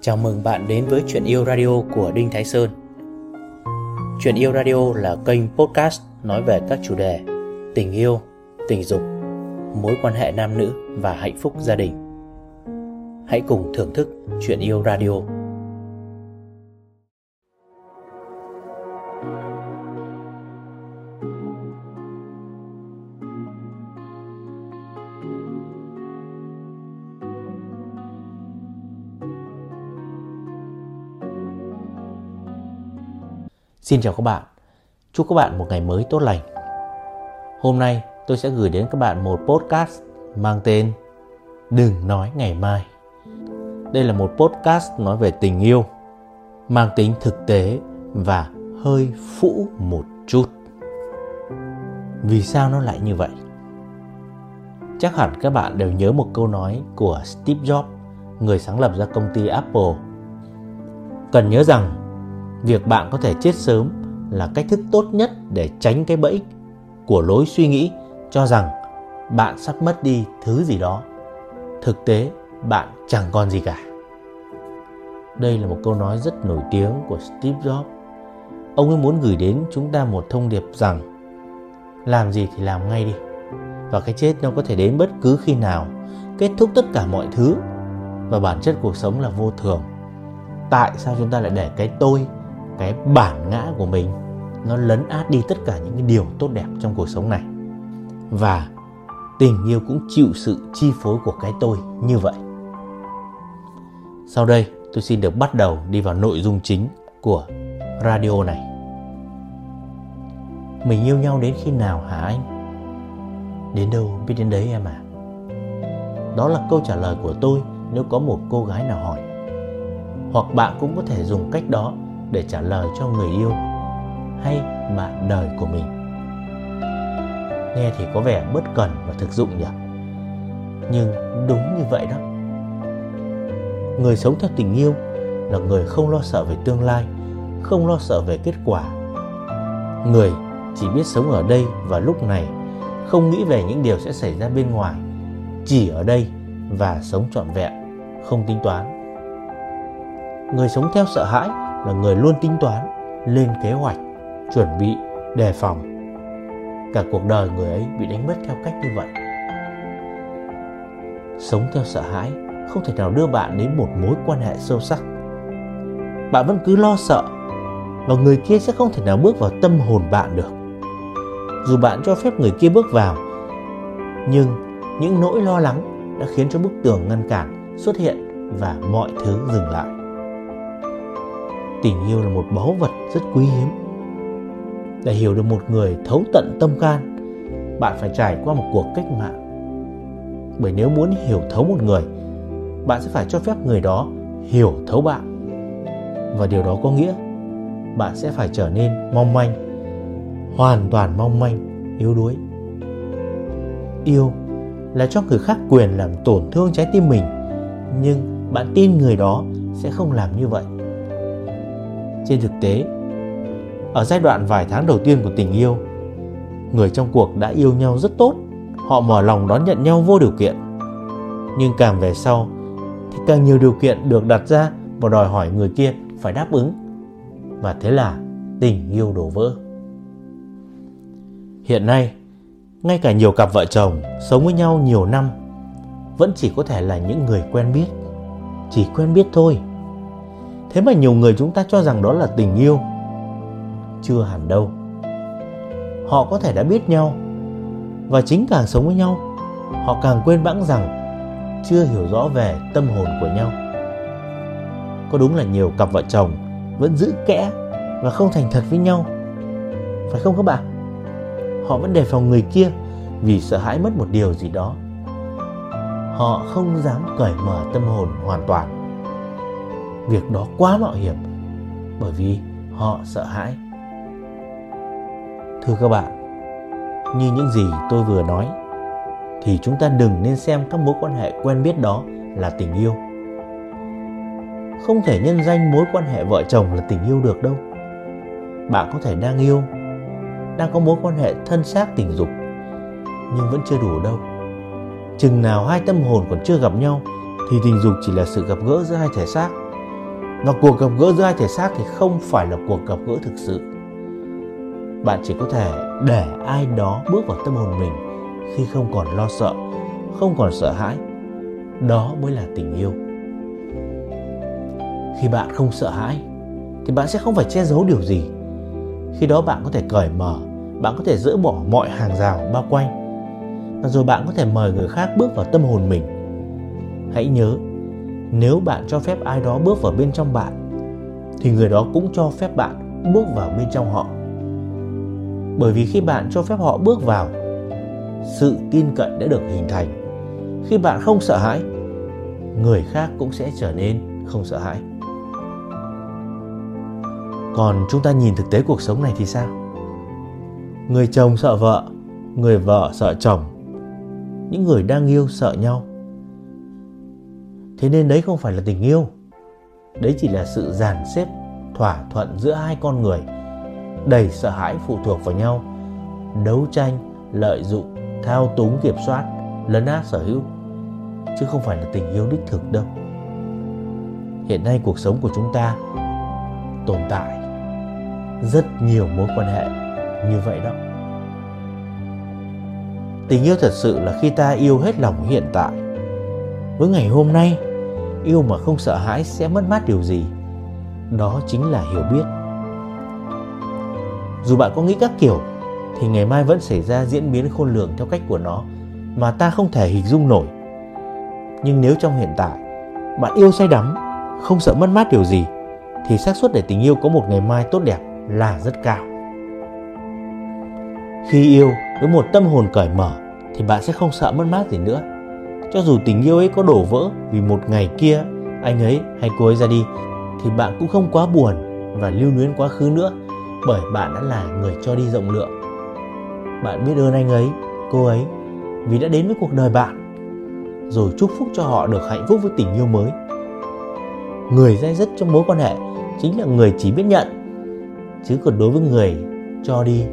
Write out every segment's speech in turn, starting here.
Chào mừng bạn đến với Chuyện Yêu Radio của Đinh Thái Sơn. Chuyện Yêu Radio là kênh podcast nói về các chủ đề tình yêu, tình dục, mối quan hệ nam nữ và hạnh phúc gia đình. Hãy cùng thưởng thức Chuyện Yêu Radio. Xin chào các bạn, chúc các bạn một ngày mới tốt lành. Hôm nay tôi sẽ gửi đến các bạn một podcast mang tên Đừng nói ngày mai. Đây là một podcast nói về tình yêu, mang tính thực tế và hơi phũ một chút. Vì sao nó lại như vậy? Chắc hẳn các bạn đều nhớ một câu nói của Steve Jobs, người sáng lập ra công ty Apple. Cần nhớ rằng việc bạn có thể chết sớm là cách thức tốt nhất để tránh cái bẫy của lối suy nghĩ cho rằng bạn sắp mất đi thứ gì đó. Thực tế, bạn chẳng còn gì cả. Đây là một câu nói rất nổi tiếng của steve jobs. Ông ấy muốn gửi đến chúng ta một thông điệp rằng, làm gì thì làm ngay đi, và cái chết nó có thể đến bất cứ khi nào, kết thúc tất cả mọi thứ, và bản chất cuộc sống là vô thường. Tại sao chúng ta lại để cái tôi cái bản ngã của mình, nó lấn át đi tất cả những cái điều tốt đẹp trong cuộc sống này. Và tình yêu cũng chịu sự chi phối của cái tôi như vậy. Sau đây, tôi xin được bắt đầu đi vào nội dung chính của radio này. Mình yêu nhau đến khi nào hả anh? Đến đâu biết đến đấy em à đó là câu trả lời của tôi nếu có một cô gái nào hỏi. Hoặc bạn cũng có thể dùng cách đó để trả lời cho người yêu hay bạn đời của mình. Nghe thì có vẻ bất cần và thực dụng nhỉ? Nhưng đúng như vậy đó. Người sống theo tình yêu là người không lo sợ về tương lai, không lo sợ về kết quả. Người chỉ biết sống ở đây và lúc này, không nghĩ về những điều sẽ xảy ra bên ngoài, chỉ ở đây và sống trọn vẹn, không tính toán. Người sống theo sợ hãi là người luôn tính toán, lên kế hoạch, chuẩn bị, đề phòng. Cả cuộc đời người ấy bị đánh mất theo cách như vậy. Sống theo sợ hãi, không thể nào đưa bạn đến một mối quan hệ sâu sắc. Bạn vẫn cứ lo sợ, và người kia sẽ không thể nào bước vào tâm hồn bạn được. Dù bạn cho phép người kia bước vào, nhưng những nỗi lo lắng đã khiến cho bức tường ngăn cản xuất hiện và mọi thứ dừng lại tình yêu là một báu vật rất quý hiếm. Để hiểu được một người thấu tận tâm can, bạn phải trải qua một cuộc cách mạng. Bởi nếu muốn hiểu thấu một người, bạn sẽ phải cho phép người đó hiểu thấu bạn. Và điều đó có nghĩa bạn sẽ phải trở nên mong manh, hoàn toàn mong manh, yếu đuối. Yêu là cho người khác quyền làm tổn thương trái tim mình, nhưng bạn tin người đó sẽ không làm như vậy trên thực tế, ở giai đoạn vài tháng đầu tiên của tình yêu, người trong cuộc đã yêu nhau rất tốt, họ mở lòng đón nhận nhau vô điều kiện. Nhưng càng về sau thì càng nhiều điều kiện được đặt ra và đòi hỏi người kia phải đáp ứng. Và thế là tình yêu đổ vỡ. Hiện nay, ngay cả nhiều cặp vợ chồng sống với nhau nhiều năm, vẫn chỉ có thể là những người quen biết. Chỉ quen biết thôi thế mà nhiều người chúng ta cho rằng đó là tình yêu. Chưa hẳn đâu. Họ có thể đã biết nhau, và chính càng sống với nhau, họ càng quên bẵng rằng chưa hiểu rõ về tâm hồn của nhau. Có đúng là nhiều cặp vợ chồng vẫn giữ kẽ và không thành thật với nhau, phải không các bạn? Họ vẫn đề phòng người kia vì sợ hãi mất một điều gì đó. Họ không dám cởi mở tâm hồn hoàn toàn việc đó quá mạo hiểm, bởi vì họ sợ hãi. Thưa các bạn, như những gì tôi vừa nói, thì chúng ta đừng nên xem các mối quan hệ quen biết đó là tình yêu. Không thể nhân danh mối quan hệ vợ chồng là tình yêu được đâu. Bạn có thể đang yêu, đang có mối quan hệ thân xác tình dục, nhưng vẫn chưa đủ đâu. Chừng nào hai tâm hồn còn chưa gặp nhau, thì tình dục chỉ là sự gặp gỡ giữa hai thể xác và cuộc gặp gỡ giữa hai thể xác thì không phải là cuộc gặp gỡ thực sự. Bạn chỉ có thể để ai đó bước vào tâm hồn mình khi không còn lo sợ, không còn sợ hãi. Đó mới là tình yêu. Khi bạn không sợ hãi, thì bạn sẽ không phải che giấu điều gì. Khi đó bạn có thể cởi mở, bạn có thể dỡ bỏ mọi hàng rào bao quanh. Và rồi bạn có thể mời người khác bước vào tâm hồn mình, hãy nhớ nếu bạn cho phép ai đó bước vào bên trong bạn, thì người đó cũng cho phép bạn bước vào bên trong họ. Bởi vì khi bạn cho phép họ bước vào, sự tin cậy đã được hình thành. Khi bạn không sợ hãi, người khác cũng sẽ trở nên không sợ hãi. Còn chúng ta nhìn thực tế cuộc sống này thì sao? Người chồng sợ vợ, người vợ sợ chồng. Những người đang yêu sợ nhau thế nên đấy không phải là tình yêu. Đấy chỉ là sự dàn xếp, thỏa thuận giữa hai con người, đầy sợ hãi phụ thuộc vào nhau. Đấu tranh, lợi dụng, thao túng, kiểm soát, lấn át sở hữu, chứ không phải là tình yêu đích thực đâu. Hiện nay cuộc sống của chúng ta tồn tại rất nhiều mối quan hệ như vậy đó. Tình yêu thật sự là khi ta yêu hết lòng hiện tại. Với ngày hôm nay yêu mà không sợ hãi sẽ mất mát điều gì. Đó chính là hiểu biết. Dù bạn có nghĩ các kiểu, thì ngày mai vẫn xảy ra diễn biến khôn lường theo cách của nó, mà ta không thể hình dung nổi. Nhưng nếu trong hiện tại, bạn yêu say đắm, không sợ mất mát điều gì, thì xác suất để tình yêu có một ngày mai tốt đẹp là rất cao. Khi yêu với một tâm hồn cởi mở, thì bạn sẽ không sợ mất mát gì nữa cho dù tình yêu ấy có đổ vỡ vì một ngày kia, anh ấy hay cô ấy ra đi, thì bạn cũng không quá buồn và lưu luyến quá khứ nữa, bởi bạn đã là người cho đi rộng lượng. Bạn biết ơn anh ấy, cô ấy, vì đã đến với cuộc đời bạn. Rồi chúc phúc cho họ được hạnh phúc với tình yêu mới. Người dai dứt trong mối quan hệ chính là người chỉ biết nhận, chứ còn đối với người cho đi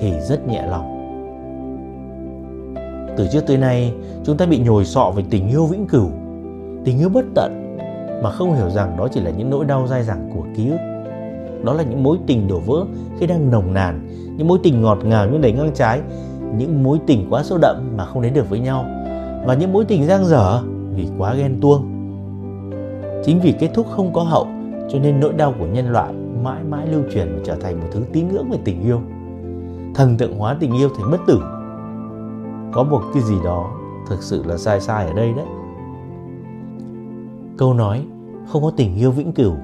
thì rất nhẹ lòng từ trước tới nay, chúng ta bị nhồi sọ về tình yêu vĩnh cửu, tình yêu bất tận, mà không hiểu rằng đó chỉ là những nỗi đau dai dẳng của ký ức. Đó là những mối tình đổ vỡ khi đang nồng nàn, những mối tình ngọt ngào nhưng đầy ngang trái, những mối tình quá sâu đậm mà không đến được với nhau, và những mối tình giang dở vì quá ghen tuông. Chính vì kết thúc không có hậu, cho nên nỗi đau của nhân loại mãi mãi lưu truyền và trở thành một thứ tín ngưỡng về tình yêu. Thần tượng hóa tình yêu thành bất tử có một cái gì đó thực sự là sai sai ở đây đấy. Câu nói, không có tình yêu vĩnh cửu,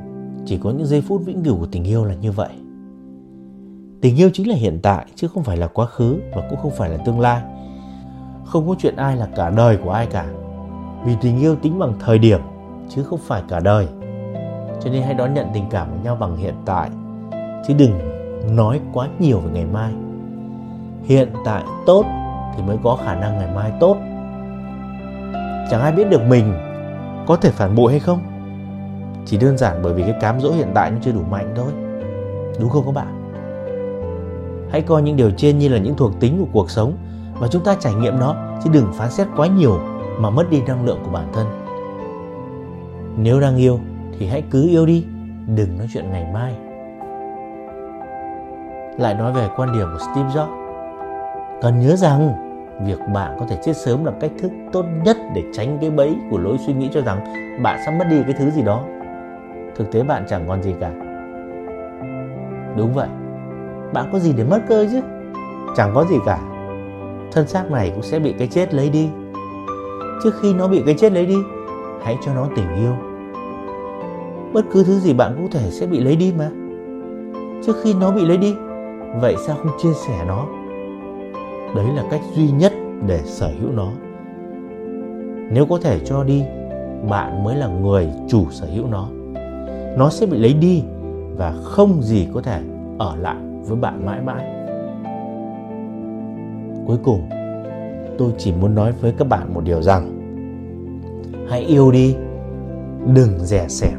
chỉ có những giây phút vĩnh cửu của tình yêu là như vậy. Tình yêu chính là hiện tại, chứ không phải là quá khứ và cũng không phải là tương lai. Không có chuyện ai là cả đời của ai cả. Vì tình yêu tính bằng thời điểm, chứ không phải cả đời. Cho nên hãy đón nhận tình cảm của nhau bằng hiện tại, chứ đừng nói quá nhiều về ngày mai. Hiện tại tốt thì mới có khả năng ngày mai tốt. Chẳng ai biết được mình có thể phản bội hay không. Chỉ đơn giản bởi vì cái cám dỗ hiện tại nó chưa đủ mạnh thôi. Đúng không các bạn? Hãy coi những điều trên như là những thuộc tính của cuộc sống và chúng ta trải nghiệm nó, chứ đừng phán xét quá nhiều mà mất đi năng lượng của bản thân. Nếu đang yêu thì hãy cứ yêu đi, đừng nói chuyện ngày mai. Lại nói về quan điểm của steve jobs cần nhớ rằng, việc bạn có thể chết sớm là cách thức tốt nhất để tránh cái bẫy của lối suy nghĩ cho rằng bạn sắp mất đi cái thứ gì đó. Thực tế bạn chẳng còn gì cả. Đúng vậy. Bạn có gì để mất cơ chứ? Chẳng có gì cả. Thân xác này cũng sẽ bị cái chết lấy đi. Trước khi nó bị cái chết lấy đi, hãy cho nó tình yêu. Bất cứ thứ gì bạn cũng thể sẽ bị lấy đi mà. Trước khi nó bị lấy đi, vậy sao không chia sẻ nó? Đấy là cách duy nhất để sở hữu nó. Nếu có thể cho đi, bạn mới là người chủ sở hữu nó. Nó sẽ bị lấy đi và không gì có thể ở lại với bạn mãi mãi. Cuối cùng, tôi chỉ muốn nói với các bạn một điều rằng, hãy yêu đi, đừng rẻ xẻm